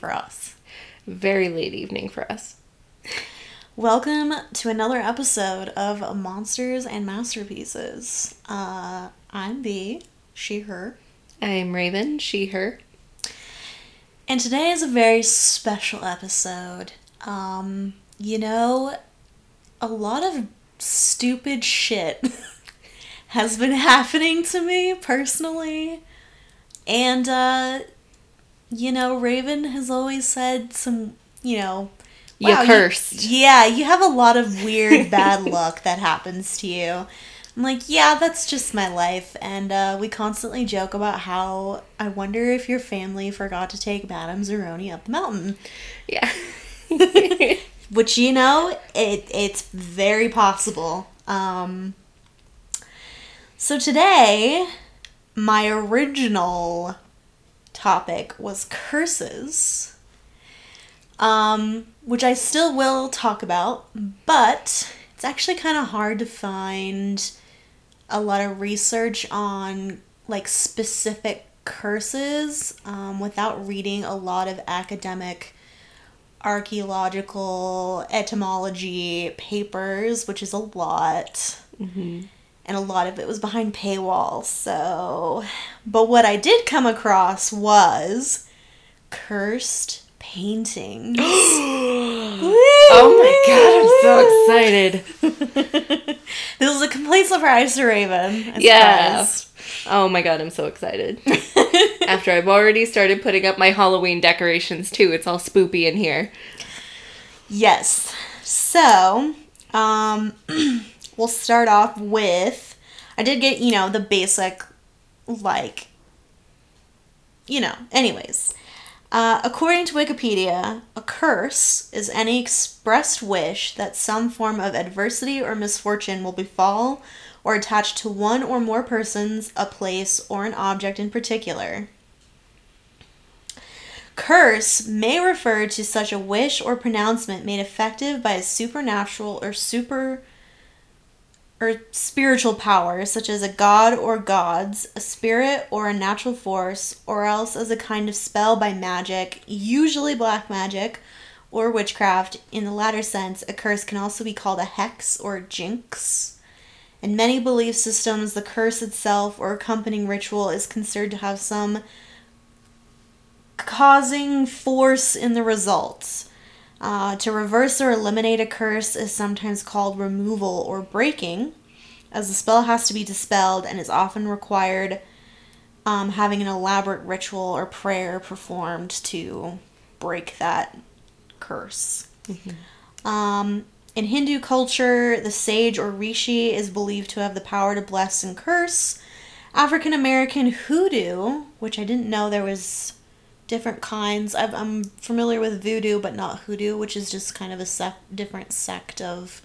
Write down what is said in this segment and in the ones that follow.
for us. Very late evening for us. Welcome to another episode of Monsters and Masterpieces. Uh, I'm B, she, her. I'm Raven, she, her. And today is a very special episode. Um, you know, a lot of stupid shit has been happening to me personally. And, uh, you know, Raven has always said some, you know, You wow, cursed. yeah, you have a lot of weird bad luck that happens to you. I'm like, yeah, that's just my life. And uh, we constantly joke about how I wonder if your family forgot to take Madame Zeroni up the mountain. Yeah. Which, you know, it, it's very possible. Um, so today, my original topic was curses, um, which I still will talk about, but it's actually kind of hard to find a lot of research on like specific curses um, without reading a lot of academic archaeological etymology papers, which is a lot. hmm And a lot of it was behind paywalls. So, but what I did come across was cursed paintings. oh my god, I'm so excited. this was a complete surprise to Raven. I'm Yeah. surprised. Oh my god, I'm so excited. After I've already started putting up my Halloween decorations too. It's all spoopy in here. Yes. So, um, we'll start off with. I did get, you know, the basic, like, you know, anyways. Uh, according to Wikipedia, a curse is any expressed wish that some form of adversity or misfortune will befall or attach to one or more persons, a place, or an object in particular. Curse may refer to such a wish or pronouncement made effective by a supernatural or super or spiritual power, such as a god or gods, a spirit or a natural force, or else as a kind of spell by magic, usually black magic or witchcraft. In the latter sense, a curse can also be called a hex or jinx. In many belief systems, the curse itself or accompanying ritual is considered to have some causing force in the results. Uh, to reverse or eliminate a curse is sometimes called removal or breaking, as the spell has to be dispelled and is often required um, having an elaborate ritual or prayer performed to break that curse. Um, in Hindu culture, the sage or rishi is believed to have the power to bless and curse. African American hoodoo, which I didn't know there was different kinds. I've, I'm familiar with voodoo, but not hoodoo, which is just kind of a sec- different sect of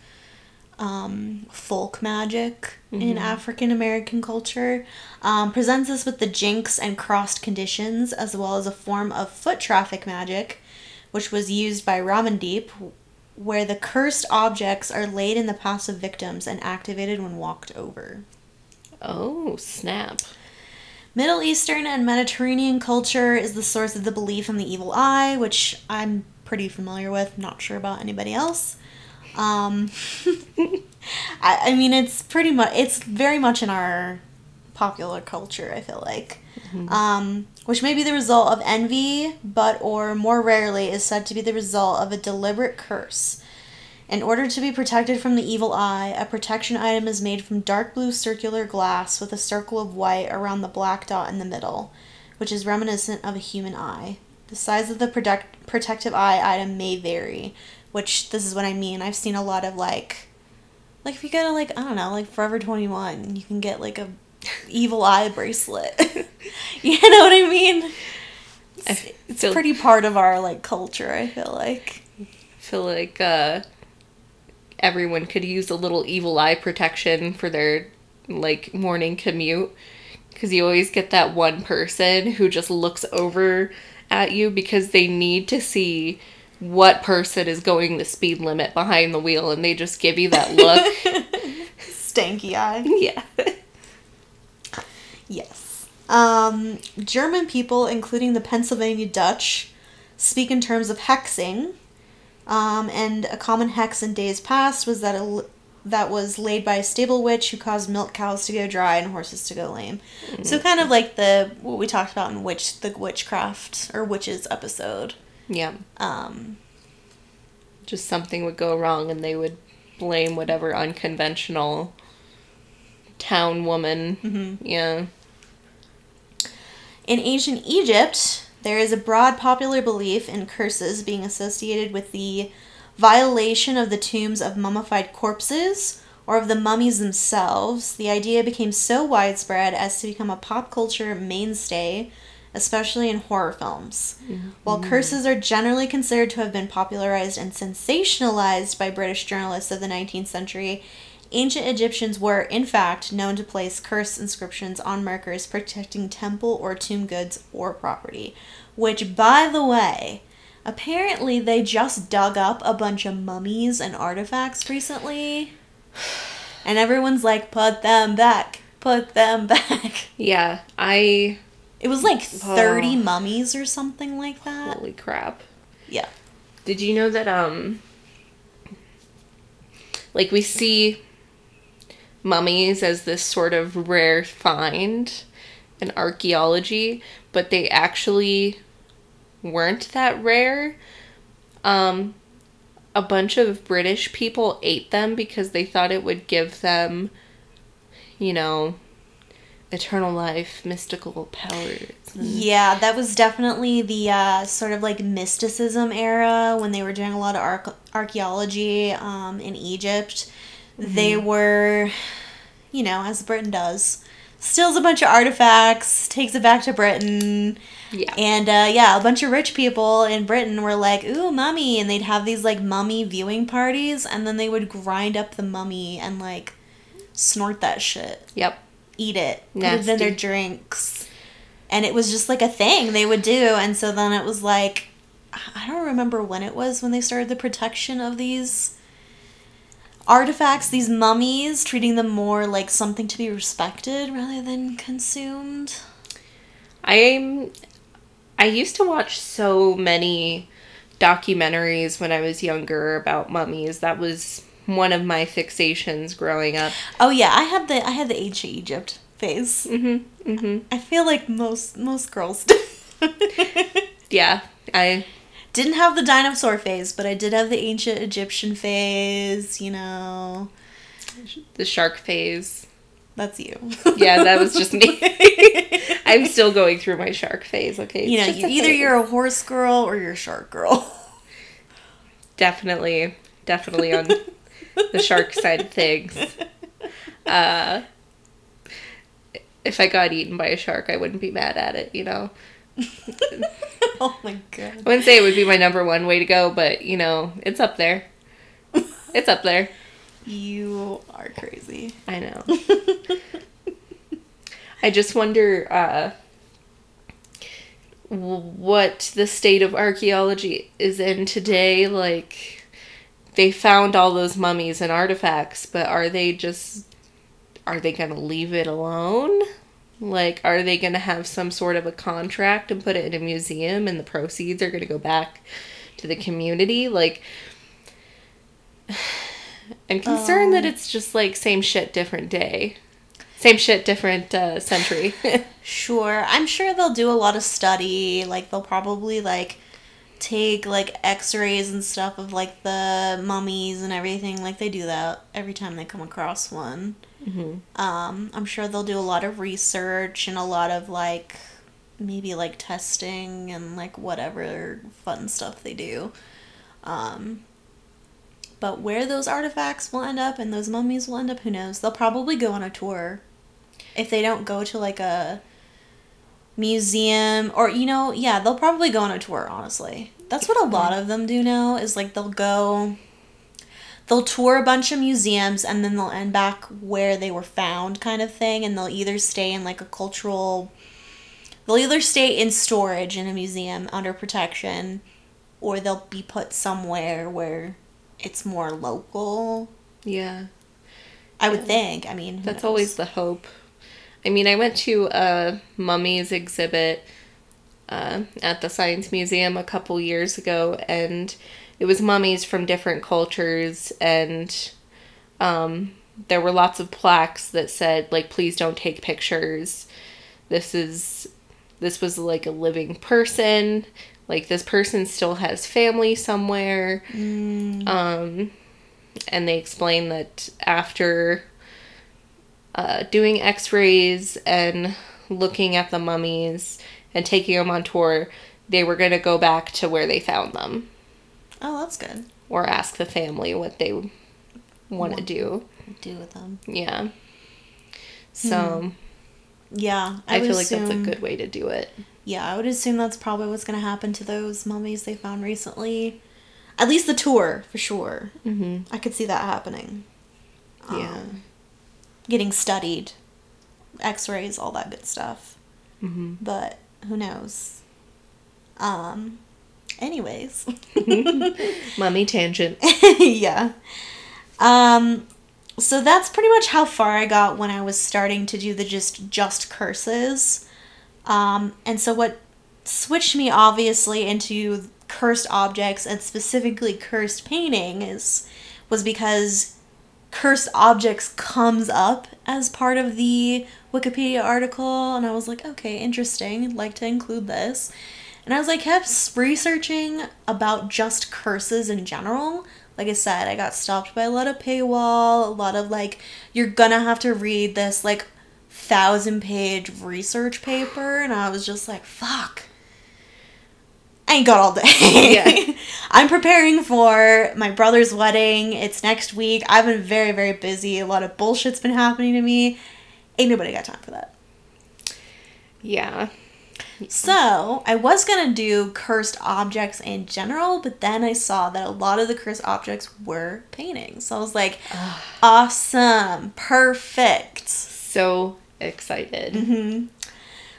um, folk magic in African American culture. Um, presents us with the jinx and crossed conditions, as well as a form of foot traffic magic, which was used by Ramandeep, where the cursed objects are laid in the paths of victims and activated when walked over. Oh, snap. Middle Eastern and Mediterranean culture is the source of the belief in the evil eye, which I'm pretty familiar with. Not sure about anybody else. Um, I, I mean, it's pretty much, it's very much in our popular culture, I feel like. Um, which may be the result of envy, but or more rarely is said to be the result of a deliberate curse. In order to be protected from the evil eye, a protection item is made from dark blue circular glass with a circle of white around the black dot in the middle, which is reminiscent of a human eye. The size of the protect- protective eye item may vary, which this is what I mean. I've seen a lot of like, like if you go to like I don't know, like Forever Twenty One, you can get like a evil eye bracelet. you know what I mean? I It's, pretty part of our like culture. I feel like. feel like uh, everyone could use a little evil eye protection for their like morning commute because you always get that one person who just looks over at you because they need to see what person is going the speed limit behind the wheel and they just give you that look. Stanky eye. yeah. Yes. Um, German people, including the Pennsylvania Dutch, speak in terms of hexing. Um, and a common hex in days past was that a, that was laid by a stable witch who caused milk cows to go dry and horses to go lame. So kind of like the what we talked about in witch the witchcraft or witches episode. Yeah. Um, Just something would go wrong and they would blame whatever unconventional town woman. Mm-hmm. Yeah. In ancient Egypt, there is a broad popular belief in curses being associated with the violation of the tombs of mummified corpses or of the mummies themselves. The idea became so widespread as to become a pop culture mainstay, especially in horror films. While mm-hmm. curses are generally considered to have been popularized and sensationalized by British journalists of the 19th century, ancient Egyptians were, in fact, known to place curse inscriptions on markers protecting temple or tomb goods or property. Which, by the way, apparently they just dug up a bunch of mummies and artifacts recently. And everyone's like, put them back, put them back. Yeah. I. It was like 30 Oh. mummies or something like that. Holy crap. Yeah. Did you know that, um. Like, we see mummies as this sort of rare find in archaeology, but they actually weren't that rare. Um, a bunch of British people ate them because they thought it would give them, you know, eternal life, mystical powers. Yeah, that was definitely the uh, sort of like mysticism era when they were doing a lot of arch- archaeology um, in Egypt. They were, you know, as Britain does, steals a bunch of artifacts, takes it back to Britain. Yeah. And uh, yeah, a bunch of rich people in Britain were like, ooh, mummy. And they'd have these like mummy viewing parties, and then they would grind up the mummy and like snort that shit Yep. eat it, put it in their drinks. And it was just like a thing they would do. And so then it was like, I don't remember when it was when they started the protection of these artifacts, these mummies, treating them more like something to be respected rather than consumed. I'm I used to watch so many documentaries when I was younger about mummies. That was one of my fixations growing up. Oh yeah, I had the I had the ancient Egypt phase. Mhm. Mhm. I feel like most most girls do. Yeah. I Didn't have the dinosaur phase, but I did have the ancient Egyptian phase, you know. the shark phase. That's you. Yeah, that was just me. I'm still going through my shark phase, okay? you know, you, either phase. you're a horse girl or you're a shark girl. definitely definitely on the shark side of things. Uh if I got eaten by a shark, I wouldn't be mad at it, you know. oh my god. I wouldn't say it would be my number one way to go, but you know, it's up there. It's up there. You are crazy. I know. I just wonder uh, what the state of archaeology is in today. Like, they found all those mummies and artifacts, but are they just. Are they going to leave it alone? Like, are they going to have some sort of a contract and put it in a museum and the proceeds are going to go back to the community? Like, I'm concerned that Um. it's just like same shit, different day. Same shit, different uh, century. Sure. I'm sure they'll do a lot of study. Like they'll probably like take like x-rays and stuff of like the mummies and everything. Like they do that every time they come across one. Hmm Um, I'm sure they'll do a lot of research and a lot of like maybe like testing and like whatever fun stuff they do. Um, but where those artifacts will end up and those mummies will end up, who knows? They'll probably go on a tour. If they don't go to like a museum or you know, yeah, they'll probably go on a tour, honestly. That's what a lot of them do now is like they'll go they'll tour a bunch of museums and then they'll end back where they were found kind of thing and they'll either stay in like a cultural they'll either stay in storage in a museum under protection or they'll be put somewhere where it's more local Yeah, i would think i mean that's knows? always the hope. I mean, I went to a mummies exhibit uh, at the Science Museum a couple years ago, and it was mummies from different cultures, and um, there were lots of plaques that said, like, please don't take pictures. This is, this was like a living person. Like, this person still has family somewhere. Um, and they explain that after uh, doing x rays and looking at the mummies and taking them on tour, they were going to go back to where they found them Oh, that's good. or ask the family what they want to do. Do with them. Yeah. So Yeah, I, would feel like that's a good way to do it. Yeah, I would assume that's probably what's going to happen to those mummies they found recently. At least the tour, for sure. Mm-hmm. I could see that happening. Yeah. Um, getting studied, x rays, all that good stuff. Mm-hmm. But who knows? Um, anyways. Mummy tangent. yeah. Um, so that's pretty much how far I got when I was starting to do the just just curses. Um, and so what switched me obviously into cursed objects and specifically cursed painting is was because cursed objects comes up as part of the Wikipedia article and I was like, okay, interesting. I'd like to include this. And I was like kept researching about just curses in general. Like I said, I got stopped by a lot of paywall, a lot of like you're gonna have to read this like thousand page research paper and I was just like, fuck. I ain't got all day. Yeah. I'm preparing for my brother's wedding. It's next week. I've been very, very busy. A lot of bullshit's been happening to me. Ain't nobody got time for that. Yeah. So, I was gonna do cursed objects in general, but then I saw that a lot of the cursed objects were paintings. So I was like, awesome, perfect. So excited. Mm-hmm.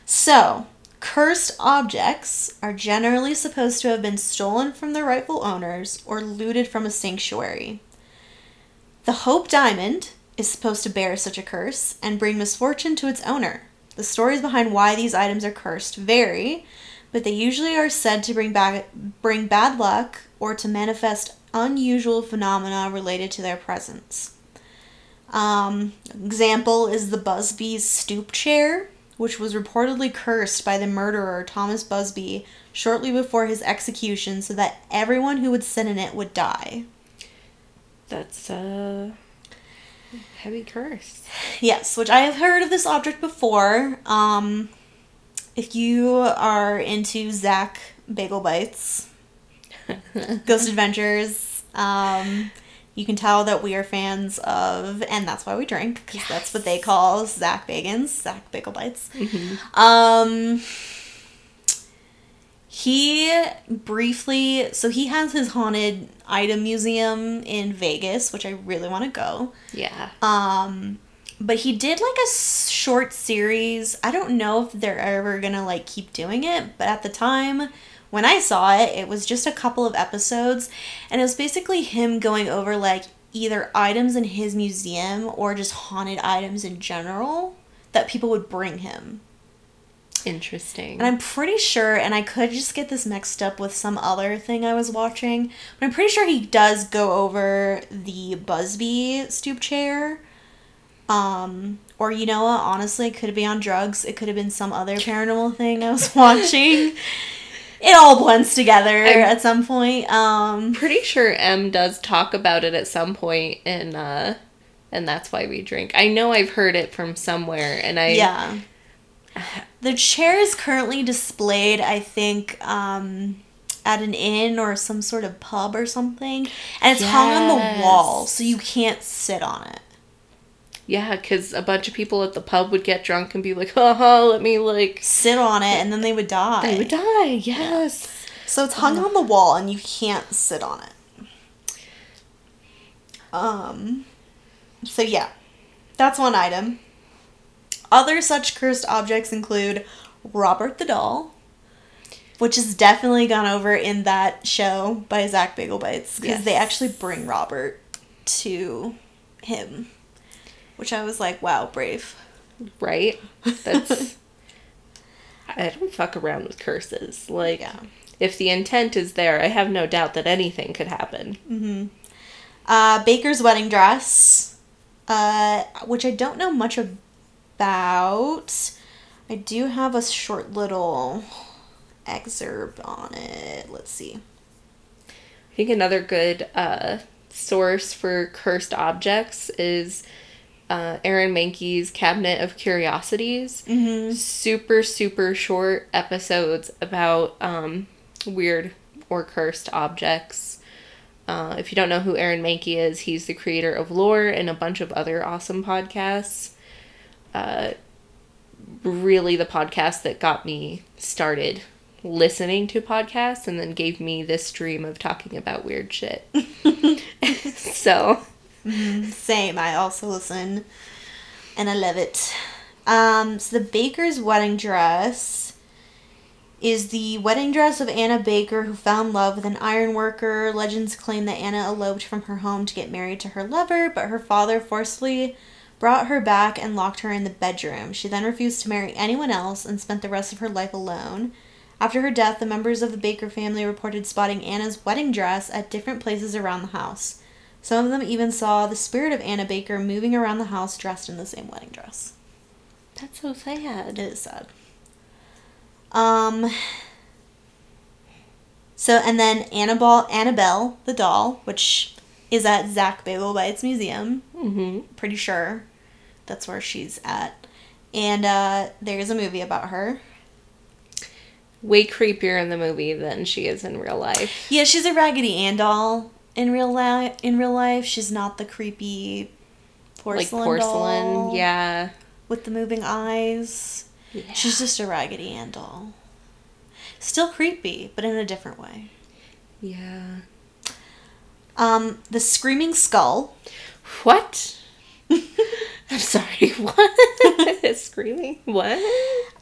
So, cursed objects are generally supposed to have been stolen from their rightful owners or looted from a sanctuary. The Hope Diamond is supposed to bear such a curse and bring misfortune to its owner. The stories behind why these items are cursed vary, but they usually are said to bring back bring bad luck or to manifest unusual phenomena related to their presence. Um, example is the Busby's stoop chair, which was reportedly cursed by the murderer Thomas Busby shortly before his execution so that everyone who would sit in it would die. That's a heavy curse. Yes, which I have heard of this object before. Um, if you are into Zach Bagel Bites, Ghost Adventures, um, you can tell that we are fans of, and that's why we drink, because that's what they call Zach Bagans, Zach Bagel Bites. Um, he briefly, so he has his haunted item museum in Vegas, which I really want to go. Yeah. Um, but he did like a short series. I don't know if they're ever gonna like keep doing it, but at the time when I saw it, it was just a couple of episodes, and it was basically him going over like either items in his museum or just haunted items in general that people would bring him. Interesting. And I'm pretty sure, and I could just get this mixed up with some other thing I was watching, but I'm pretty sure he does go over the Busby stoop chair. Um, or you know what? Honestly, it could be on drugs. It could have been some other paranormal thing I was watching. it all blends together I'm- at some point. Um, pretty sure M does talk about it at some point and uh and that's why we drink. I know I've heard it from somewhere and I yeah. The chair is currently displayed, I think, um, at an inn or some sort of pub or something. And it's hung on the wall, so you can't sit on it. Yeah, cuz a bunch of people at the pub would get drunk and be like, oh, let me like Sit on it, and then they would die. they would die." Yes. So it's hung on the wall, and you can't sit on it. Um. So yeah, that's one item. Other such cursed objects include Robert the doll, which is definitely gone over in that show by Zach Bagel Bites because they actually bring Robert to him, which I was like, wow, brave. right? That's. I don't fuck around with curses. Like, Yeah. if the intent is there, I have no doubt that anything could happen. Uh, Baker's wedding dress, uh, which I don't know much about. I do have a short little excerpt on it. Let's see. I think another good uh, source for cursed objects is uh, Aaron Mahnke's Cabinet of Curiosities. Mm-hmm. Super, super short episodes about um, weird or cursed objects. Uh, if you don't know who Aaron Mahnke is, he's the creator of Lore and a bunch of other awesome podcasts. Uh, really, the podcast that got me started listening to podcasts and then gave me this dream of talking about weird shit. so, Same. I also listen, and I love it. Um, so the Baker's wedding dress is the wedding dress of Anna Baker, who found love with an iron worker. Legends claim that Anna eloped from her home to get married to her lover, but her father forcefully brought her back and locked her in the bedroom. She then refused to marry anyone else and spent the rest of her life alone. After her death, the members of the Baker family reported spotting Anna's wedding dress at different places around the house. Some of them even saw the spirit of Anna Baker moving around the house dressed in the same wedding dress. that's so sad. It is sad. Um. So and then Annabelle, Annabelle the doll, which is at Zach Bites Museum. hmm Pretty sure that's where she's at. And uh, there's a movie about her. Way creepier in the movie than she is in real life. Yeah, she's a Raggedy Ann doll in real life. In real life, she's not the creepy porcelain, like porcelain, doll yeah. with the moving eyes. yeah. She's just a Raggedy Ann doll. Still creepy, but in a different way. yeah. Um, the Screaming Skull. What? I'm sorry. What? Screaming? What?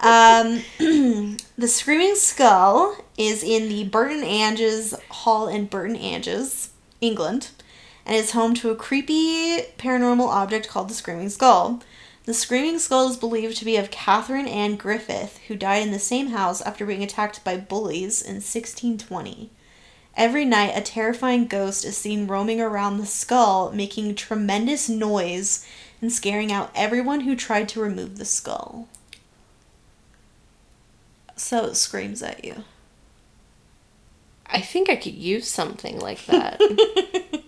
Um, the Screaming Skull is in the Burton Agnes Hall in Burton Agnes, England, and is home to a creepy paranormal object called the Screaming Skull. The Screaming Skull is believed to be of Catherine Ann Griffith, who died in the same house after being attacked by bullies in 1620. Every night, a terrifying ghost is seen roaming around the skull, making tremendous noise and scaring out everyone who tried to remove the skull. So it screams at you. I think I could use something like that.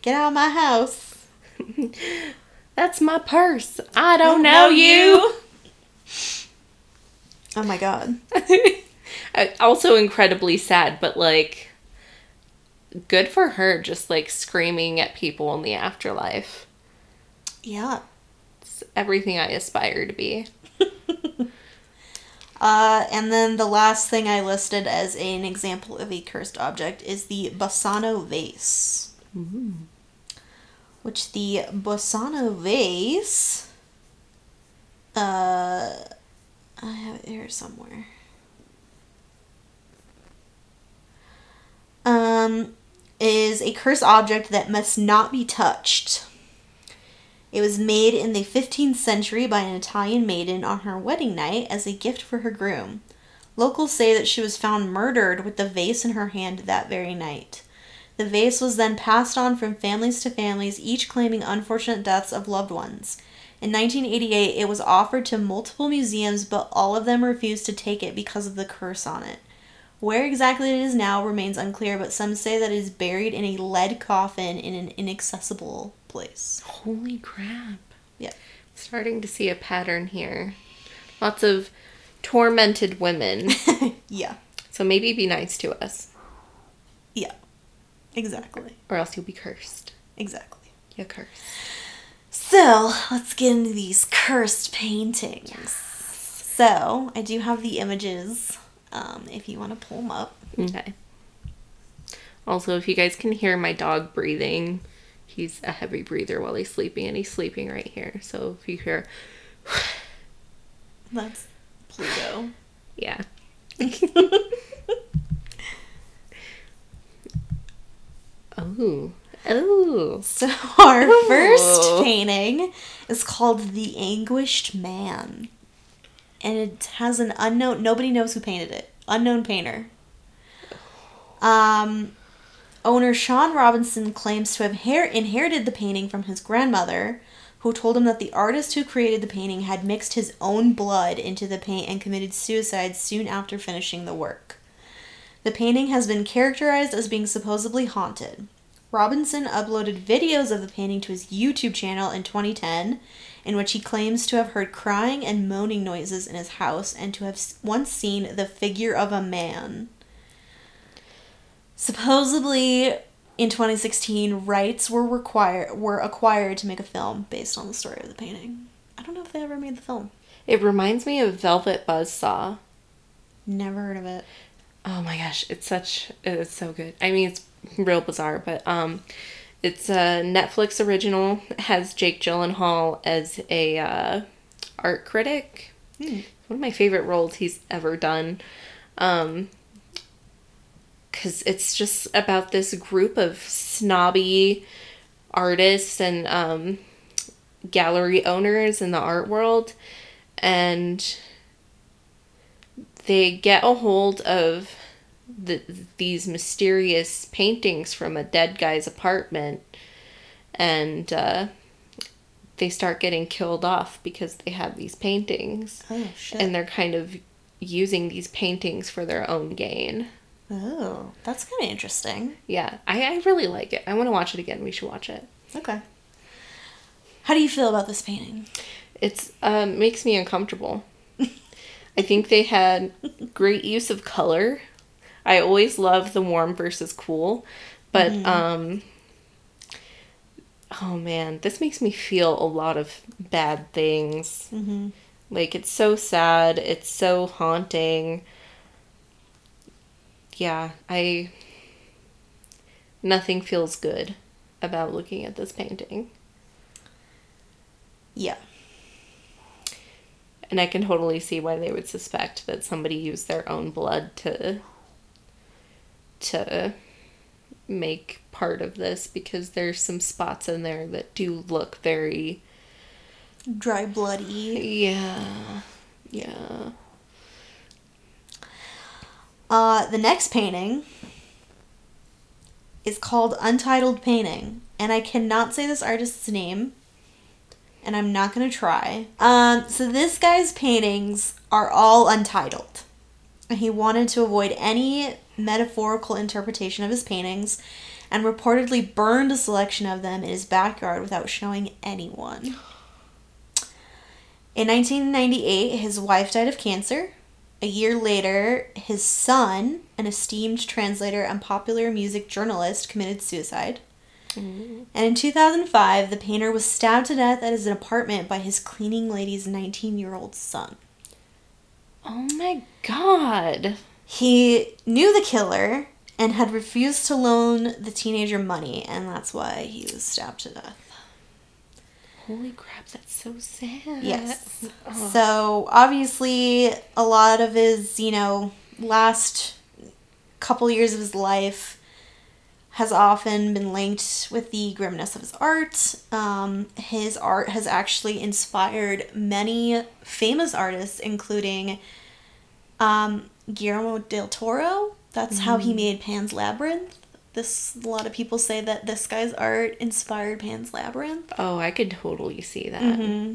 Get out of my house. That's my purse. I don't know you. Oh my god. Also incredibly sad, but like, good for her just like screaming at people in the afterlife. Yeah. It's everything I aspire to be. Uh, and then the last thing I listed as an example of a cursed object is the Bassano vase. Which the Bassano vase. Uh, I have it here somewhere. Um, is a cursed object that must not be touched. It was made in the 15th century by an Italian maiden on her wedding night as a gift for her groom. Locals say that she was found murdered with the vase in her hand that very night. The vase was then passed on from families to families, each claiming unfortunate deaths of loved ones. In 1988, it was offered to multiple museums, but all of them refused to take it because of the curse on it. Where exactly it is now remains unclear, but some say that it is buried in a lead coffin in an inaccessible place. Holy crap. Yeah. Starting to see a pattern here. Lots of tormented women. yeah, so maybe be nice to us, yeah. Exactly. or else you'll be cursed. Exactly. You curse. So, let's get into these cursed paintings. Yes. So, I do have the images um, if you want to pull them up. Okay. Also, if you guys can hear my dog breathing, he's a heavy breather while he's sleeping, and he's sleeping right here. So if you hear, That's Pluto. yeah. oh, Oh. So our first painting is called The Anguished Man. And it has an unknown nobody knows who painted it. Unknown painter. Um owner Sean Robinson claims to have her- inherited the painting from his grandmother, who told him that the artist who created the painting had mixed his own blood into the paint and committed suicide soon after finishing the work. The painting has been characterized as being supposedly haunted. Robinson uploaded videos of the painting to his YouTube channel in 2010, in which he claims to have heard crying and moaning noises in his house and to have once seen the figure of a man. Supposedly, in 2016, rights were required were acquired to make a film based on the story of the painting. I don't know if they ever made the film. It reminds me of Velvet Buzzsaw. Never heard of it. Oh my gosh, it's such it's so good. I mean, it's real bizarre, but um, it's a Netflix original. It has Jake Gyllenhaal as a uh, art critic. Hmm. One of my favorite roles he's ever done. Um, because it's just about this group of snobby artists and um, gallery owners in the art world, and they get a hold of the, these mysterious paintings from a dead guy's apartment and uh, they start getting killed off because they have these paintings Oh shit. and they're kind of using these paintings for their own gain oh, that's kind of interesting. yeah i, I really like it i want to watch it again we should watch it Okay. How do you feel about this painting? it's um, makes me uncomfortable i think they had great use of color i always love the warm versus cool but um oh man this makes me feel a lot of bad things. Mm-hmm. like it's so sad. It's so haunting. Yeah i nothing feels good about looking at this painting. Yeah. And I can totally see why they would suspect that somebody used their own blood to to make part of this because there's some spots in there that do look very Dry, bloody. yeah. Yeah. Uh, the next painting is called Untitled Painting, and I cannot say this artist's name, and I'm not gonna try. Um, so this guy's paintings are all untitled. And he wanted to avoid any metaphorical interpretation of his paintings and reportedly burned a selection of them in his backyard without showing anyone. In 1998, his wife died of cancer. A year later, his son, an esteemed translator and popular music journalist, committed suicide. Mm. And in 2005, the painter was stabbed to death at his apartment by his cleaning lady's 19 year old son. Oh my god. He knew the killer and had refused to loan the teenager money, and that's why he was stabbed to death. Holy crap, that's so sad. Yes. Oh. So obviously, a lot of his, you know, last couple years of his life has often been linked with the grimness of his art. Um, his art has actually inspired many famous artists, including um, Guillermo del Toro. That's how he made Pan's Labyrinth. This a lot of people say that this guy's art inspired Pan's Labyrinth. Oh, I could totally see that. Mm-hmm.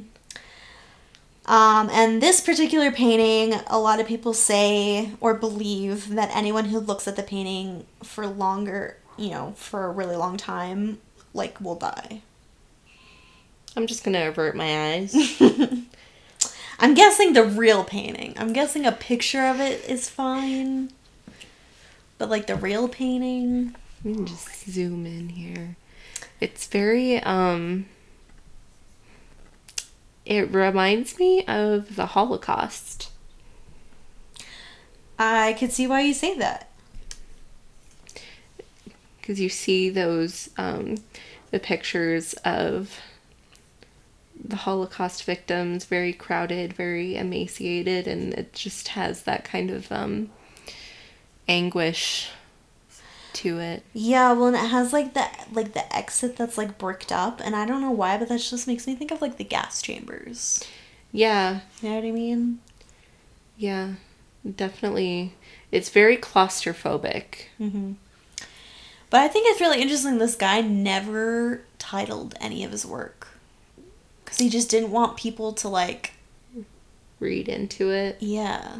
Um, and this particular painting, a lot of people say or believe that anyone who looks at the painting for longer, you know, for a really long time, like, will die. I'm just gonna avert my eyes. I'm guessing the real painting. I'm guessing a picture of it is fine. But, like, the real painting. Let me just zoom in here. It's very um it reminds me of the Holocaust. I could see why you say that. because you see those um, the pictures of the Holocaust victims, very crowded, very emaciated, and it just has that kind of um, anguish to it. Yeah, well, and it has like the like the exit that's like bricked up, and I don't know why, but that just makes me think of like the gas chambers. Yeah, You know what I mean? yeah, definitely. It's very claustrophobic. Mm-hmm. But I think it's really interesting. This guy never titled any of his work because he just didn't want people to like. Read into it. Yeah.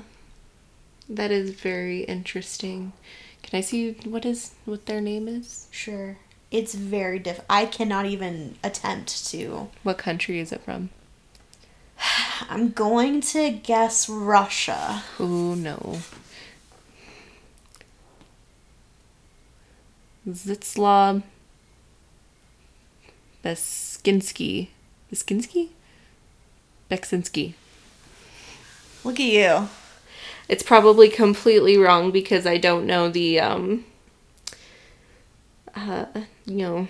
That is very interesting. Can I see what is what their name is? Sure. It's very diff. I cannot even attempt to. What country is it from? I'm going to guess Russia. Oh no. Zitslav Beskinsky. Beskinsky? Beksinski. Look at you. It's probably completely wrong because I don't know the um uh you know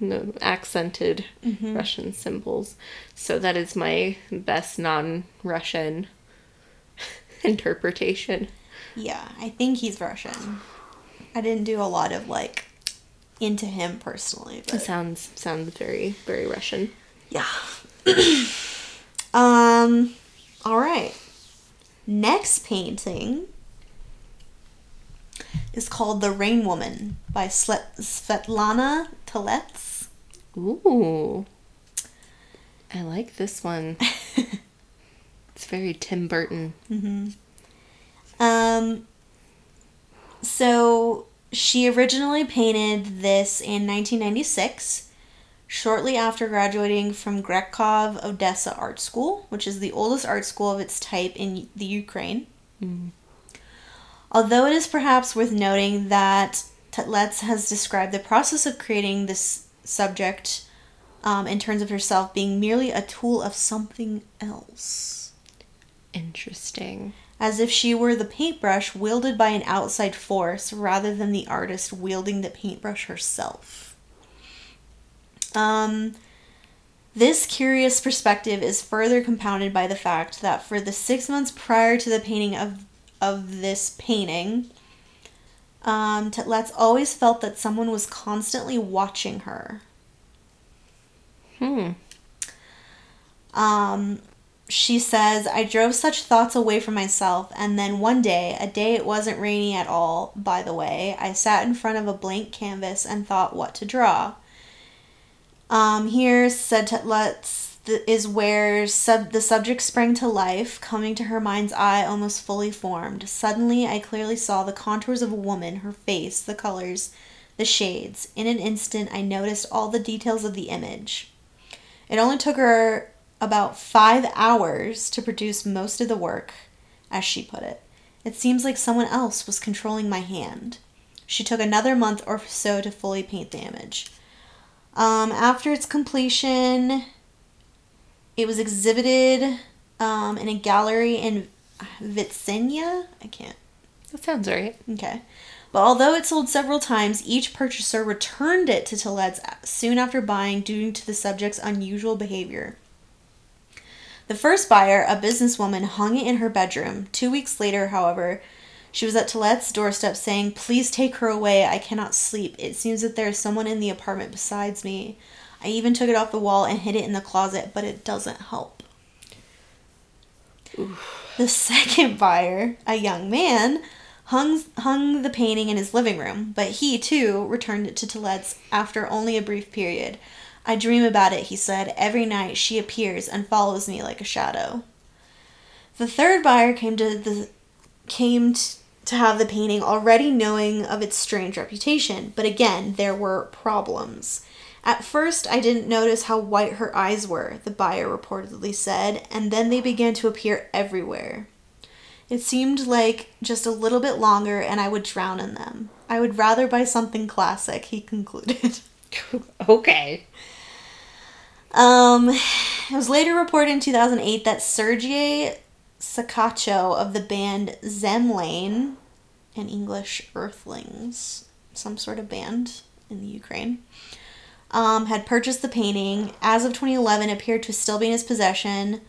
no accented Russian symbols. So that is my best non-Russian interpretation. Yeah, I think he's Russian. I didn't do a lot of like into him personally, It sounds sounds very very Russian. Yeah. um. All right. Next painting is called "The Rain Woman" by Svetlana Telets. Ooh. I like this one. It's very Tim Burton. Um, so she originally painted this in 1996, shortly after graduating from Grekov Odessa Art School, which is the oldest art school of its type in the Ukraine. Although it is perhaps worth noting that Tetlets has described the process of creating this subject um, in terms of herself being merely a tool of something else Interesting. as if she were the paintbrush wielded by an outside force rather than the artist wielding the paintbrush herself. Um, this curious perspective is further compounded by the fact that for the six months prior to the painting of of this painting, um, Tetlets always felt that someone was constantly watching her. Hmm. Um, she says, I drove such thoughts away from myself, and then one day, a day it wasn't rainy at all, by the way, I sat in front of a blank canvas and thought what to draw. Um, here, said Tetlets, th- is where sub- the subject sprang to life, coming to her mind's eye almost fully formed. Suddenly, I clearly saw the contours of a woman, her face, the colors, the shades. In an instant, I noticed all the details of the image. It only took her about five hours to produce most of the work, as she put it. It seems like someone else was controlling my hand. She took another month or so to fully paint the image. Um, after its completion, it was exhibited um, in a gallery in Vitsinya. I can't That sounds right. Okay. But although it sold several times, each purchaser returned it to Telets soon after buying due to the subject's unusual behavior. The first buyer, a businesswoman, hung it in her bedroom. Two weeks later, however, she was at Telets doorstep saying, Please take her away. I cannot sleep. It seems that there is someone in the apartment besides me. I even took it off the wall and hid it in the closet, but it doesn't help. The second buyer, a young man, hung, hung the painting in his living room, but he, too, returned it to Telets after only a brief period. I dream about it, he said. Every night she appears and follows me like a shadow. The third buyer came to the came t- to have the painting already knowing of its strange reputation, but again there were problems. At first, I didn't notice how white her eyes were, the buyer reportedly said, and then they began to appear everywhere. It seemed like just a little bit longer and I would drown in them. I would rather buy something classic, he concluded. okay. Um, it was later reported in 2008 that Sergei Skachko of the band Zemlyane, in English Earthlings, some sort of band in the Ukraine, um, had purchased the painting. As of 2011, it appeared to still be in his possession.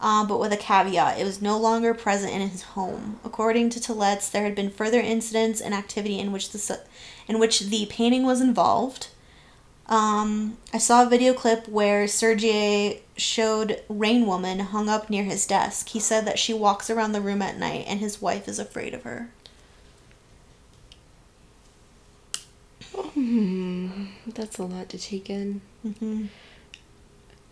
uh, but with a caveat. It was no longer present in his home. According to Tillet's, there had been further incidents and activity in which the in which the painting was involved. Um, I saw a video clip where Sergei showed Rain Woman hung up near his desk. He said that she walks around the room at night and his wife is afraid of her. Hmm, that's a lot to take in. hmm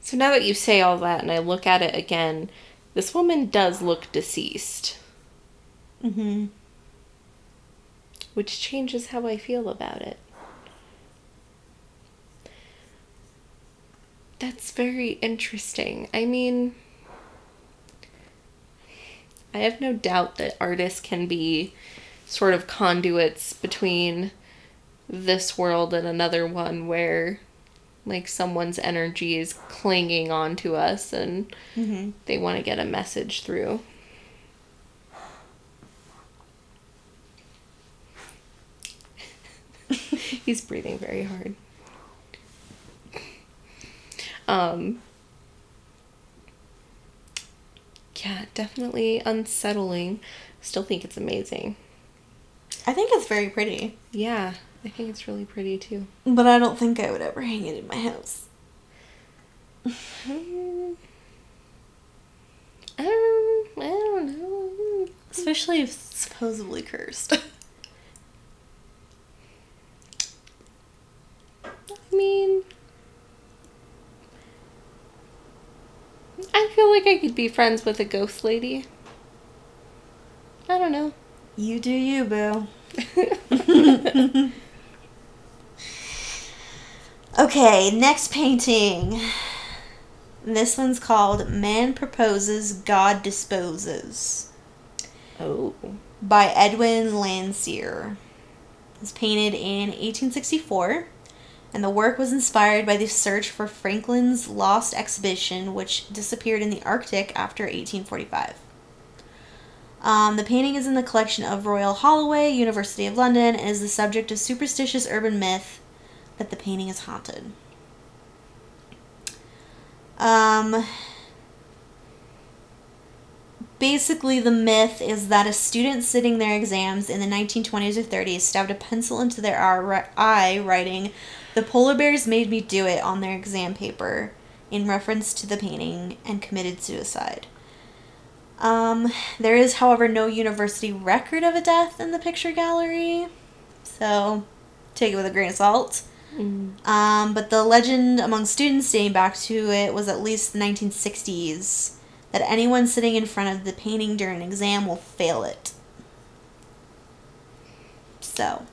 So now that you say all that and I look at it again, this woman does look deceased, hmm which changes how I feel about it. That's very interesting. I mean, I have no doubt that artists can be sort of conduits between this world and another one where like someone's energy is clinging on to us and hmm they want to get a message through. He's breathing very hard. Um Yeah, definitely unsettling. Still think it's amazing. I think it's very pretty, Yeah, I think it's really pretty too. but I don't think I would ever hang it in my house. Um, I don't know. Especially if it's supposedly cursed. I mean, I feel like I could be friends with a ghost lady. I don't know. you do you, boo. Okay, next painting. This one's called Man Proposes, God Disposes oh. by Edwin Landseer. It was painted in 1864, and the work was inspired by the search for Franklin's lost exhibition, which disappeared in the Arctic after 1845. Um, the painting is in the collection of Royal Holloway, University of London, and is the subject of superstitious urban myth that the painting is haunted. Um, basically, the myth is that a student sitting their exams in the 1920s or 30s stabbed a pencil into their eye, writing, The polar bears made me do it on their exam paper, in reference to the painting, and committed suicide. Um, there is, however, no university record of a death in the picture gallery, so take it with a grain of salt. Mm. Um, but the legend among students dating back to it was at least the 1960s that anyone sitting in front of the painting during an exam will fail it. So,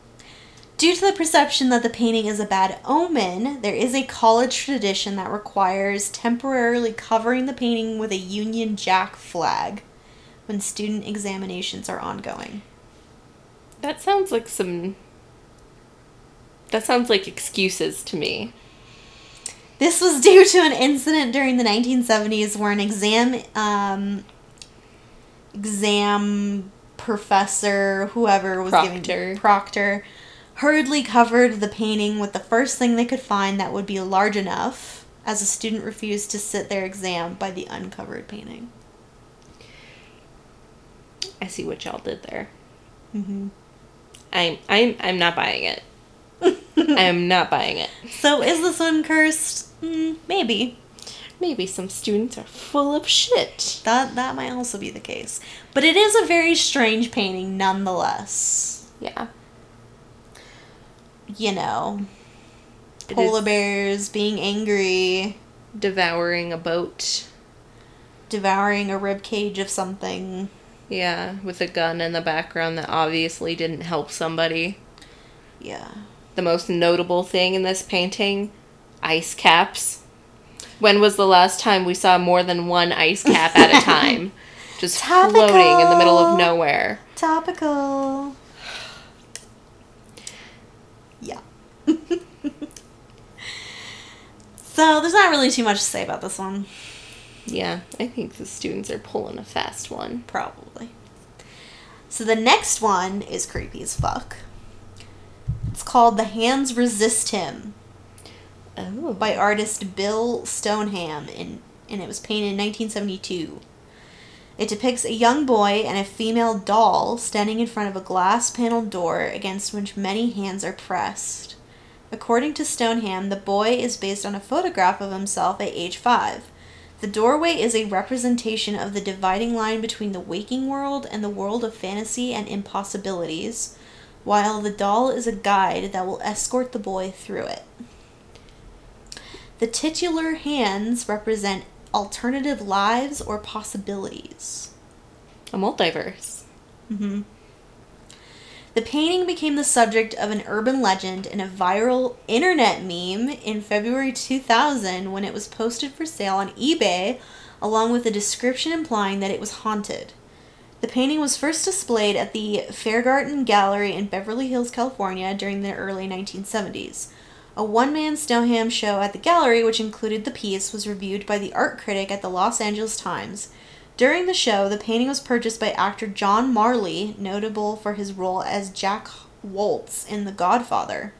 due to the perception that the painting is a bad omen, there is a college tradition that requires temporarily covering the painting with a Union Jack flag when student examinations are ongoing. That sounds like some. That sounds like excuses to me. This was due to an incident during the 1970s where an exam um, exam professor, whoever was Proctor. giving proctor, hurriedly covered the painting with the first thing they could find that would be large enough, as a student refused to sit their exam by the uncovered painting. I see what y'all did there. Mm-hmm. I'm I'm I'm not buying it. I am not buying it. So is this one cursed? Mm, maybe. Maybe some students are full of shit. That that might also be the case. But it is a very strange painting nonetheless. Yeah. You know, It polar bears being angry, devouring a boat. devouring a rib cage of something. Yeah, with a gun in the background that obviously didn't help somebody. Yeah. The most notable thing in this painting ice caps. When was the last time we saw more than one ice cap at a time? Just floating in the middle of nowhere. Topical. Yeah. So there's not really too much to say about this one. Yeah, I think the students are pulling a fast one. Probably. So the next one is creepy as fuck. It's called The Hands Resist Him Oh. by artist Bill Stoneham in and it was painted in 1972. It depicts a young boy and a female doll standing in front of a glass paneled door against which many hands are pressed. According to Stoneham, the boy is based on a photograph of himself at age five. The doorway is a representation of the dividing line between the waking world and the world of fantasy and impossibilities, while the doll is a guide that will escort the boy through it. The titular hands represent alternative lives or possibilities. A multiverse. hmm The painting became the subject of an urban legend and a viral internet meme in February 2000 when it was posted for sale on eBay, along with a description implying that it was haunted. The painting was first displayed at the Feingarten Gallery in Beverly Hills, California during the early 1970s. A one man Stoneham show at the gallery, which included the piece, was reviewed by the art critic at the Los Angeles Times. During the show, the painting was purchased by actor John Marley, notable for his role as Jack Woltz in The Godfather.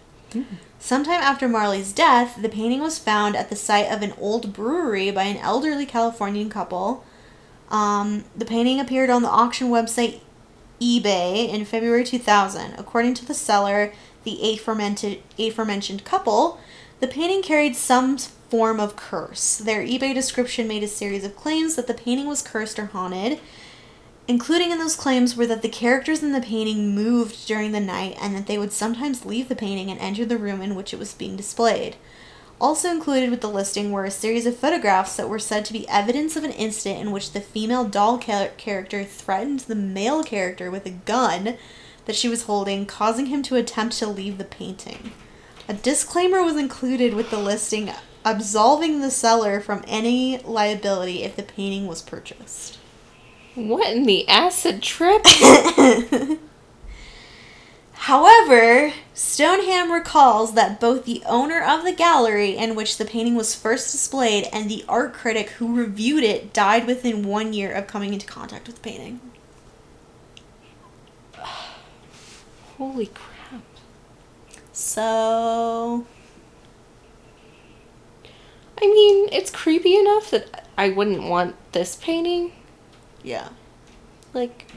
Sometime after Marley's death, the painting was found at the site of an old brewery by an elderly Californian couple. Um, the painting appeared on the auction website eBay in February 2000. According to the seller, the aforementioned, aforementioned couple, the painting carried some form of curse. Their eBay description made a series of claims that the painting was cursed or haunted. Including in those claims were that the characters in the painting moved during the night and that they would sometimes leave the painting and enter the room in which it was being displayed. Also included with the listing were a series of photographs that were said to be evidence of an incident in which the female doll character threatened the male character with a gun that she was holding, causing him to attempt to leave the painting. A disclaimer was included with the listing absolving the seller from any liability if the painting was purchased. What in the acid trip? However, Stoneham recalls that both the owner of the gallery in which the painting was first displayed and the art critic who reviewed it died within one year of coming into contact with the painting. Holy crap. So, I mean, it's creepy enough that I wouldn't want this painting. yeah. Like,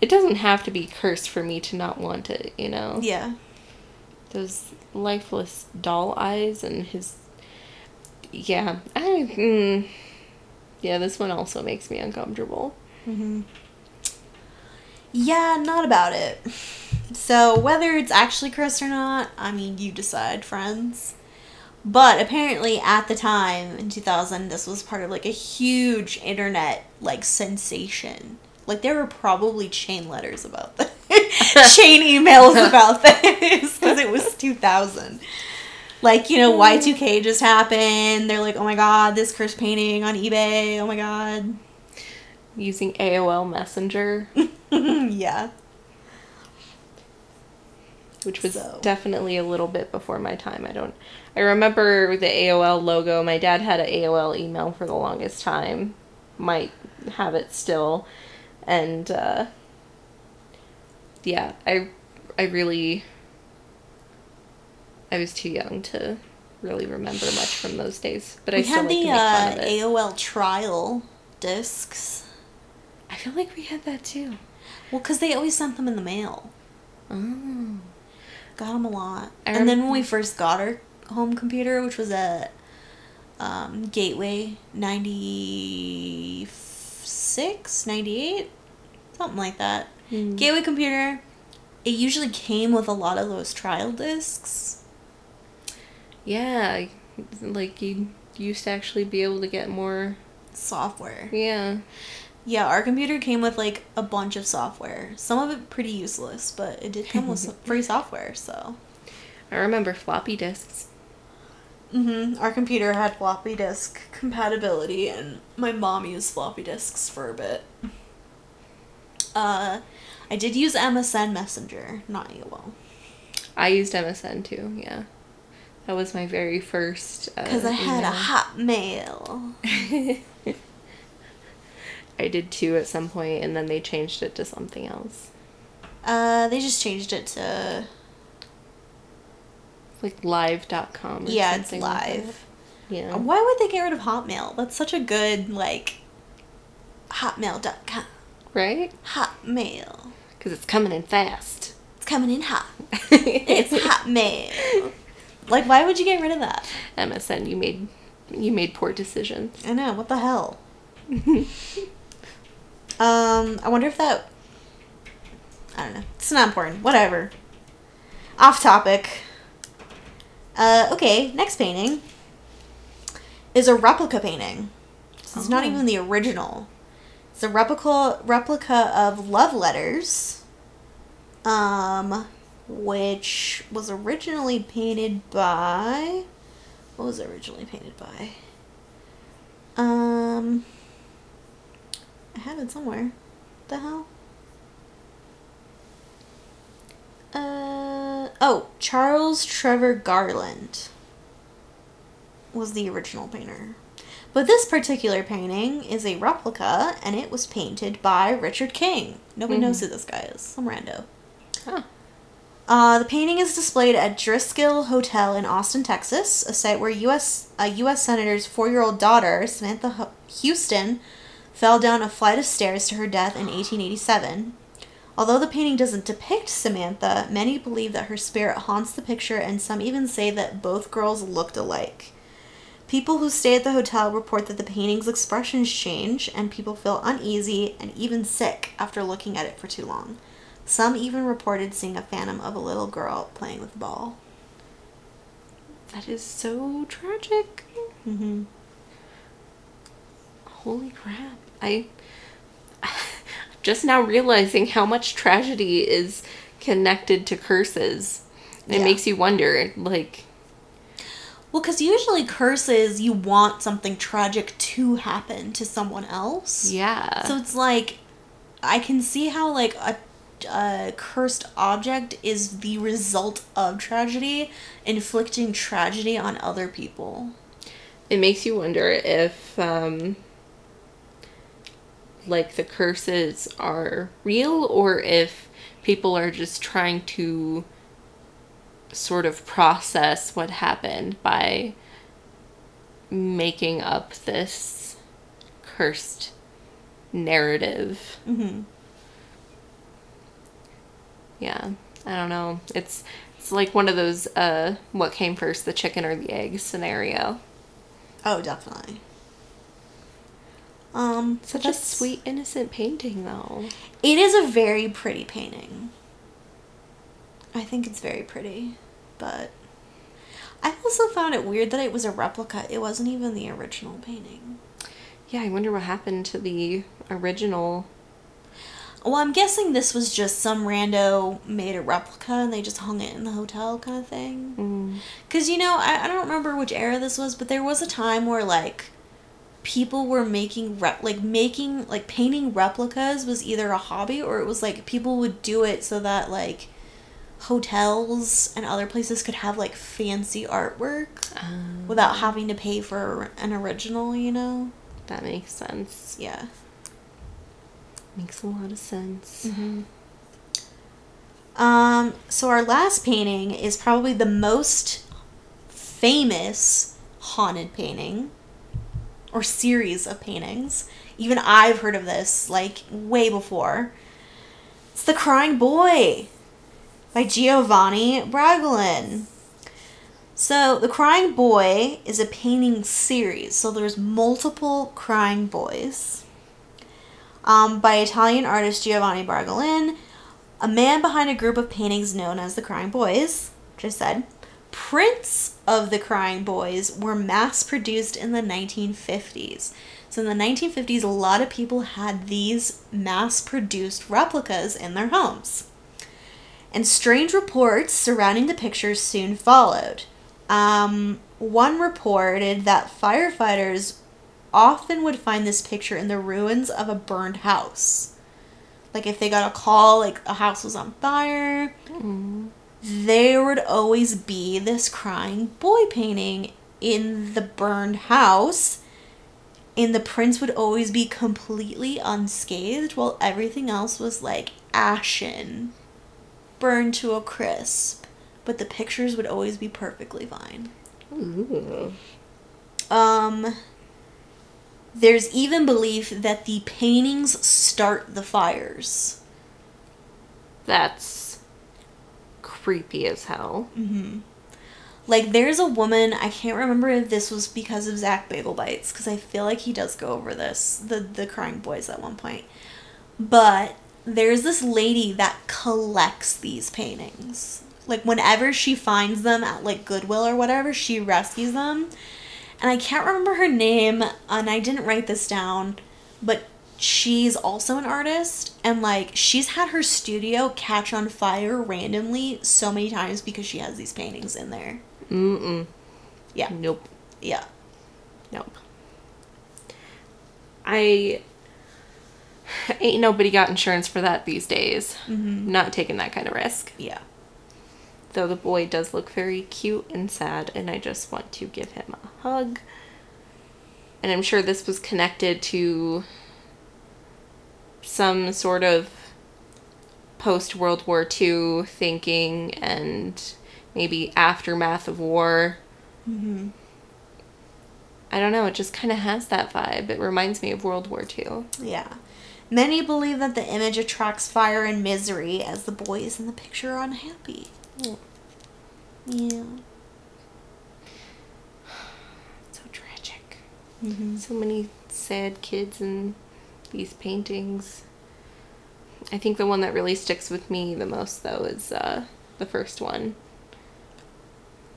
it doesn't have to be cursed for me to not want it, you know? Yeah. Those lifeless doll eyes and his. Yeah. I. Mm, yeah, this one also makes me uncomfortable. hmm Yeah, not about it. So, whether it's actually Chris or not, I mean, you decide, friends. But apparently, at the time in 2000, this was part of like a huge internet like sensation. Like, there were probably chain letters about this, chain emails about this because it was 2000. Like, you know, Y2K just happened. They're like, oh my god, this cursed painting on eBay. Oh my god. Using AOL Messenger, yeah. which was So. definitely a little bit before my time. I don't. I remember the AOL logo. My dad had an AOL email for the longest time. Might have it still. And, uh, yeah, I, I really. I was too young to really remember much from those days, but I we still had the uh. AOL trial discs. I feel like we had that too. Well, because they always sent them in the mail. Oh. Got them a lot. I and then when we first got our home computer, which was a um, Gateway 96, 98, something like that. Mm. Gateway computer, it usually came with a lot of those trial discs. Yeah, like you used to actually be able to get more. Software. Yeah. Yeah, our computer came with like a bunch of software. Some of it pretty useless, but it did come with free software, so. I remember floppy disks. Mm-hmm. Our computer had floppy disk compatibility, and my mom used floppy disks for a bit. Uh, I did use MSN Messenger, not AOL, I used MSN too, yeah. That was my very first. uh, because I had a. Hotmail. I did too at some point, and then they changed it to something else. Uh, they just changed it to Like live.com. Or yeah, it's something like live. Yeah. Why would they get rid of Hotmail? That's such a good like hotmail.com. Right? Hotmail. Because it's coming in fast. It's coming in hot. It's Hotmail. Like why would you get rid of that? MSN, you made you made poor decisions. I know, what the hell? um, I wonder if that I don't know. It's not important. Whatever. Off topic. Uh, okay, next painting is a replica painting. This is not Oh. even the original. It's a replica replica of love letters, um, which was originally painted by. What was originally painted by? Um, I have it somewhere. The hell? Uh oh, Charles Trevor Garland was the original painter. But this particular painting is a replica and it was painted by Richard King. Nobody knows Mhm. who this guy is. Some rando. Oh. Uh, the painting is displayed at Driskill Hotel in Austin, Texas, a site where U.S. a U.S. senator's four-year-old daughter Samantha Houston fell down a flight of stairs to her death in 1887. Although the painting doesn't depict Samantha, many believe that her spirit haunts the picture, and some even say that both girls looked alike. People who stay at the hotel report that the painting's expressions change, and people feel uneasy and even sick after looking at it for too long. Some even reported seeing a phantom of a little girl playing with a ball. That is so tragic. Mm-hmm. Holy crap. I just now realizing how much tragedy is connected to curses. It Yeah. makes you wonder, like, Well, because usually curses, you want something tragic to happen to someone else. yeah. So it's like, I can see how like a, a cursed object is the result of tragedy, inflicting tragedy on other people. it makes you wonder if um like the curses are real or if people are just trying to sort of process what happened by making up this cursed narrative. Mm-hmm. Yeah. I don't know. It's it's like one of those uh what came first, the chicken or the egg scenario. Oh, definitely. Um, Such a sweet innocent painting though. It is a very pretty painting. I think it's very pretty, but I also found it weird that it was a replica. It wasn't even the original painting. Yeah, I wonder what happened to the original. Well, I'm guessing this was just some rando made a replica and they just hung it in the hotel kind of thing. Mm. Because, you know, I, I don't remember which era this was, but there was a time where, like, people were making, rep- like, making, like, painting replicas was either a hobby or it was, like, people would do it so that, like, hotels and other places could have, like, fancy artwork Um, without having to pay for an original, you know? that makes sense. Yeah. Makes a lot of sense. Mm-hmm. Um, so our last painting is probably the most famous haunted painting or series of paintings. Even I've heard of this like way before. It's The Crying Boy by Giovanni Bragolin. So, The Crying Boy is a painting series. So there's multiple crying boys um, by Italian artist Giovanni Bragolin, a man behind a group of paintings known as the Crying Boys, I said. Prints of the Crying Boys were mass produced in the 1950s. So, in the 1950s, a lot of people had these mass produced replicas in their homes. And strange reports surrounding the pictures soon followed. Um, one reported that firefighters often would find this picture in the ruins of a burned house. Like if they got a call, like a house was on fire, Mm. There would always be this crying boy painting in the burned house. And the prints would always be completely unscathed while everything else was like ashen, burned to a crisp. But the pictures would always be perfectly fine. Ooh. Um, there's even belief that the paintings start the fires. That's creepy as hell. Mm-hmm. Like, there's a woman, I can't remember if this was because of Zach Bagel Bites, because I feel like he does go over this, the, the Crying Boys at one point. But there's this lady that collects these paintings. Like, whenever she finds them at, like, Goodwill or whatever, she rescues them. And I can't remember her name, and I didn't write this down, but she's also an artist and like she's had her studio catch on fire randomly so many times because she has these paintings in there. Mm-mm. Yeah. Nope. Yeah. Nope. I ain't nobody got insurance for that these days. Mm-hmm. Not taking that kind of risk. Yeah. Though the boy does look very cute and sad, and I just want to give him a hug. And I'm sure this was connected to some sort of post World War II thinking and maybe aftermath of war. Mm-hmm. I don't know, it just kind of has that vibe. It reminds me of World War II. Yeah. Many believe that the image attracts fire and misery as the boys in the picture are unhappy. Oh. Yeah. So tragic. Mm-hmm. So many sad kids in these paintings. I think the one that really sticks with me the most, though, is uh, the first one.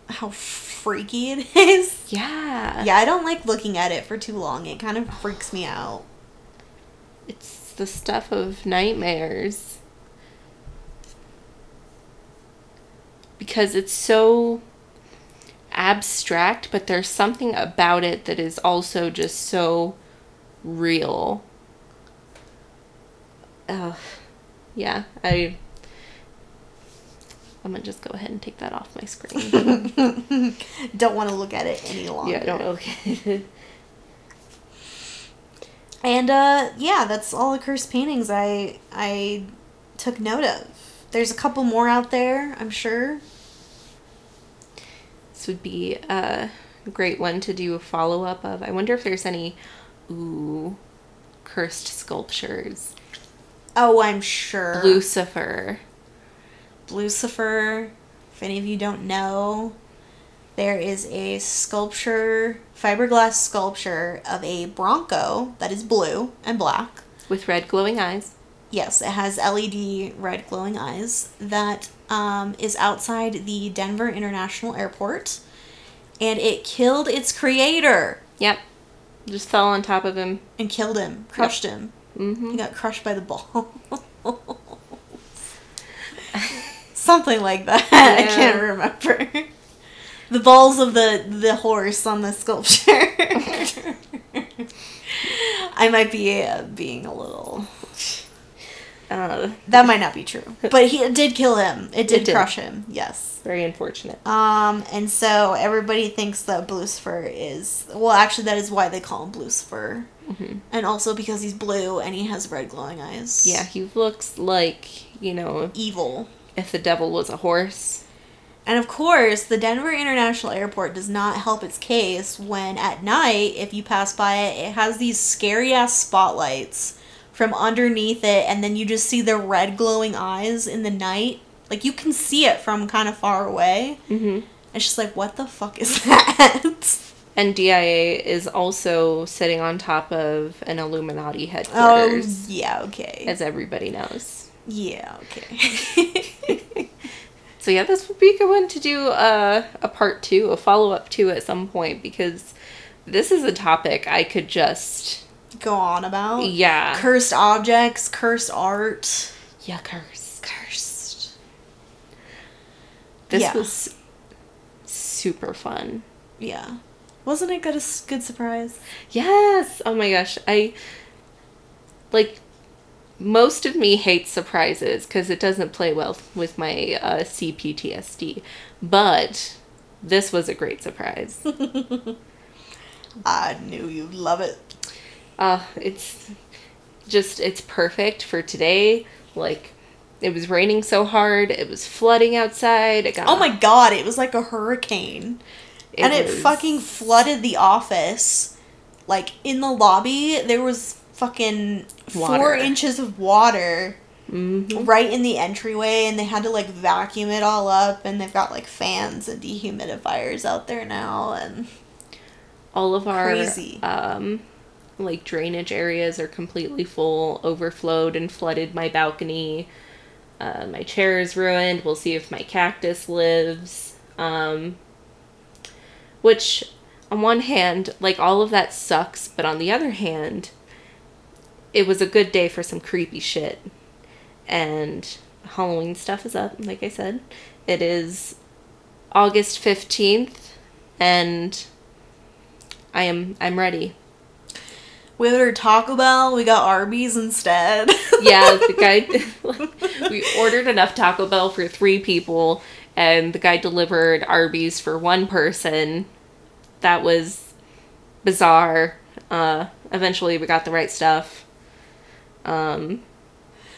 How freaky it is. Yeah. Yeah, I don't like looking at it for too long. It kind of freaks me out. It's the stuff of nightmares. Because it's so abstract, but there's something about it that is also just so real. Ugh. Yeah, I. I'm gonna just go ahead and take that off my screen. don't want to look at it any longer. yeah, don't okay. And uh yeah, that's all the cursed paintings I I took note of. There's a couple more out there, I'm sure. This would be a great one to do a follow up of. I wonder if there's any ooh cursed sculptures. Oh, I'm sure. Lucifer. Lucifer. If any of you don't know, there is a sculpture, fiberglass sculpture of a Bronco that is blue and black. with red glowing eyes. Yes, it has LED red glowing eyes that um, is outside the Denver International Airport. And it killed its creator Yep. Just fell on top of him. and killed him, crushed him. Mm-hmm. He got crushed by the ball. Something like that. I can't remember. The balls of the the horse on the sculpture. I might be uh, being a little. Uh, That might not be true, but he it did kill him. It did, It did. crush him. Yes. very unfortunate. Um, and so everybody thinks that Lucifer is well. Actually, that is why they call him Lucifer, hmm and also because he's blue and he has red glowing eyes. Yeah, he looks like, you know, evil. if the devil was a horse. And of course, the Denver International Airport does not help its case when at night, if you pass by it, it has these scary ass spotlights from underneath it, and then you just see the red glowing eyes in the night. Like you can see it from kind of far away. Mm-hmm. It's just like, what the fuck is that? And DIA is also sitting on top of an Illuminati headquarters. oh, yeah, okay. as everybody knows. yeah, okay. So yeah, this would be a good one to do a, a part two, a follow up to at some point because this is a topic I could just Go on about. yeah Cursed objects, cursed art. yeah cursed. Cursed. This Yeah. was super fun. Yeah. Wasn't it good a s- good surprise? Yes. Oh my gosh. I like most of me hates surprises because it doesn't play well with my uh, CPTSD. But this was a great surprise. I knew you'd love it. uh, it's just it's perfect for today. Like it was raining so hard, it was flooding outside. It got Oh my god, it was like a hurricane. And it fucking flooded the office. Like in the lobby, there was fucking four inches of water Mhm. right in the entryway, and they had to like vacuum it all up. And they've got like fans and dehumidifiers out there now, and all of our Crazy. um like drainage areas are completely full overflowed and flooded my balcony uh, my chair is ruined we'll see if my cactus lives um which on one hand like all of that sucks but on the other hand it was a good day for some creepy shit and halloween stuff is up like i said it is august 15th and I am I'm ready. we ordered Taco Bell. We got Arby's instead. Yeah, the guy we ordered enough Taco Bell for 3 people and the guy delivered Arby's for one person. That was bizarre. Uh eventually we got the right stuff. Um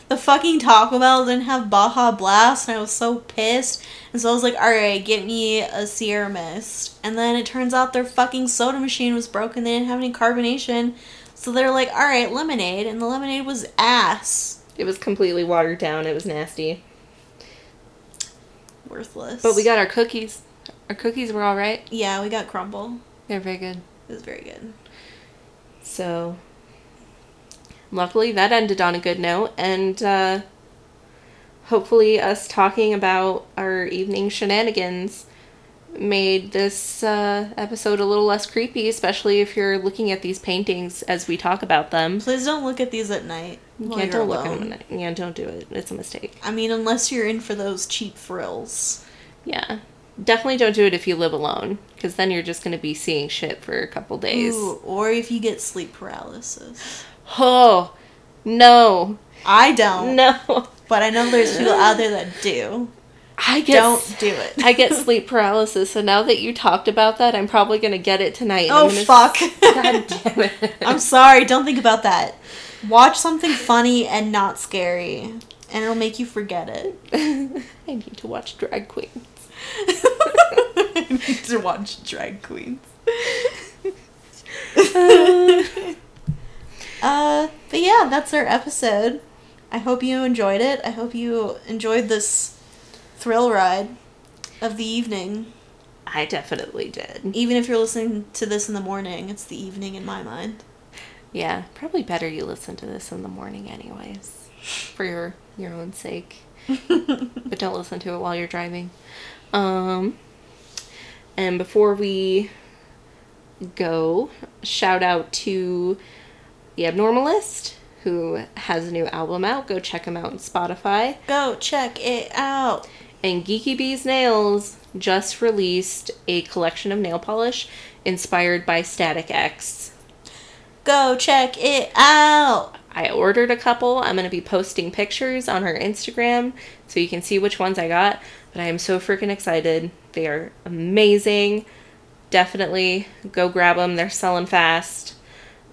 the fucking Taco Bell didn't have Baja Blast, and I was so pissed. And so I was like, alright, get me a Sierra Mist. And then it turns out their fucking soda machine was broken. They didn't have any carbonation. So they're like, alright, lemonade. And the lemonade was ass. it was completely watered down. It was nasty. Worthless. But we got our cookies. Our cookies were all right. Yeah, we got crumble. They're very good. It was very good. So, luckily that ended on a good note, and uh, hopefully, us talking about our evening shenanigans made this uh, episode a little less creepy, especially if you're looking at these paintings as we talk about them. Please don't look at these at night. yeah, you're don't look at alone. them. Yeah, don't do it. It's a mistake. I mean, unless you're in for those cheap frills. Yeah. Definitely don't do it if you live alone, because then you're just going to be seeing shit for a couple days. Ooh, or if you get sleep paralysis. Oh, no. I don't. No. But I know there's people out there that do. I get Don't do it. I get sleep paralysis, so now that you talked about that, I'm probably gonna get it tonight. Oh fuck. God damn it! I'm sorry, don't think about that. Watch something funny and not scary, and it'll make you forget it. I need to watch drag queens. I need to watch drag queens. uh, but yeah, that's our episode. I hope you enjoyed it. I hope you enjoyed this thrill ride of the evening. I definitely did. Even if you're listening to this in the morning, it's the evening in my mind. Yeah, probably better you listen to this in the morning, anyways, for your your own sake. but don't listen to it while you're driving. Um, and before we go, shout out to the Abnormalist, who has a new album out. Go check him out on Spotify. Go check it out. And Geeky Bees Nails just released a collection of nail polish inspired by Static X. Go check it out. I ordered a couple. I'm going to be posting pictures on her Instagram so you can see which ones I got. But I am so freaking excited. They are amazing. Definitely go grab them. They're selling fast.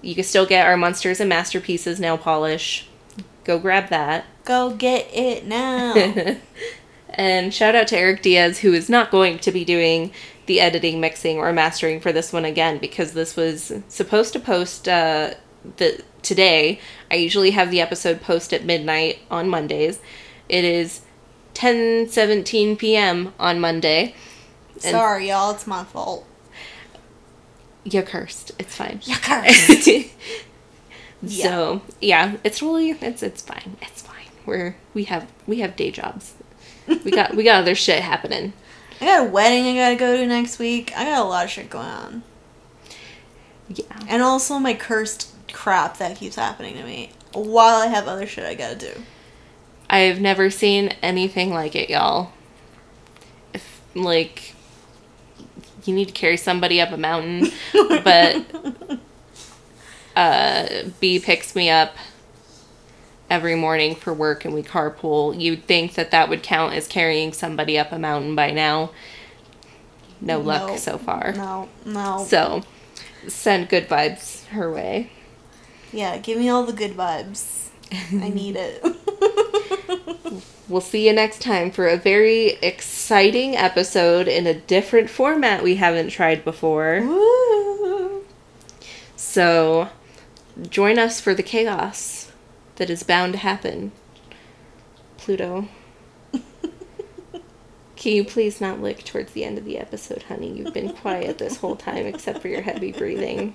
You can still get our Monsters and Masterpieces nail polish. Go grab that. Go get it now. and shout out to Eric Diaz, who is not going to be doing the editing, mixing, or mastering for this one again because this was supposed to post uh, the today. I usually have the episode post at midnight on Mondays. It is 10:17 p.m. on Monday. And- Sorry, y'all. It's my fault. You cursed. It's fine. You cursed. Yeah. So yeah, it's really it's it's fine. It's fine. We're we have we have day jobs. We got we got other shit happening. I got a wedding I gotta go to next week. I got a lot of shit going on. Yeah. And also my cursed crap that keeps happening to me while I have other shit I gotta do. I've never seen anything like it, y'all. If like you need to carry somebody up a mountain, but uh B picks me up every morning for work and we carpool. You'd think that that would count as carrying somebody up a mountain by now. No luck No. so far. No, no. So, send good vibes her way. yeah, give me all the good vibes. I need it. We'll see you next time for a very exciting episode in a different format we haven't tried before. Woo. So join us for the chaos that is bound to happen. Pluto. Can you please not lick towards the end of the episode, honey? You've been quiet this whole time except for your heavy breathing.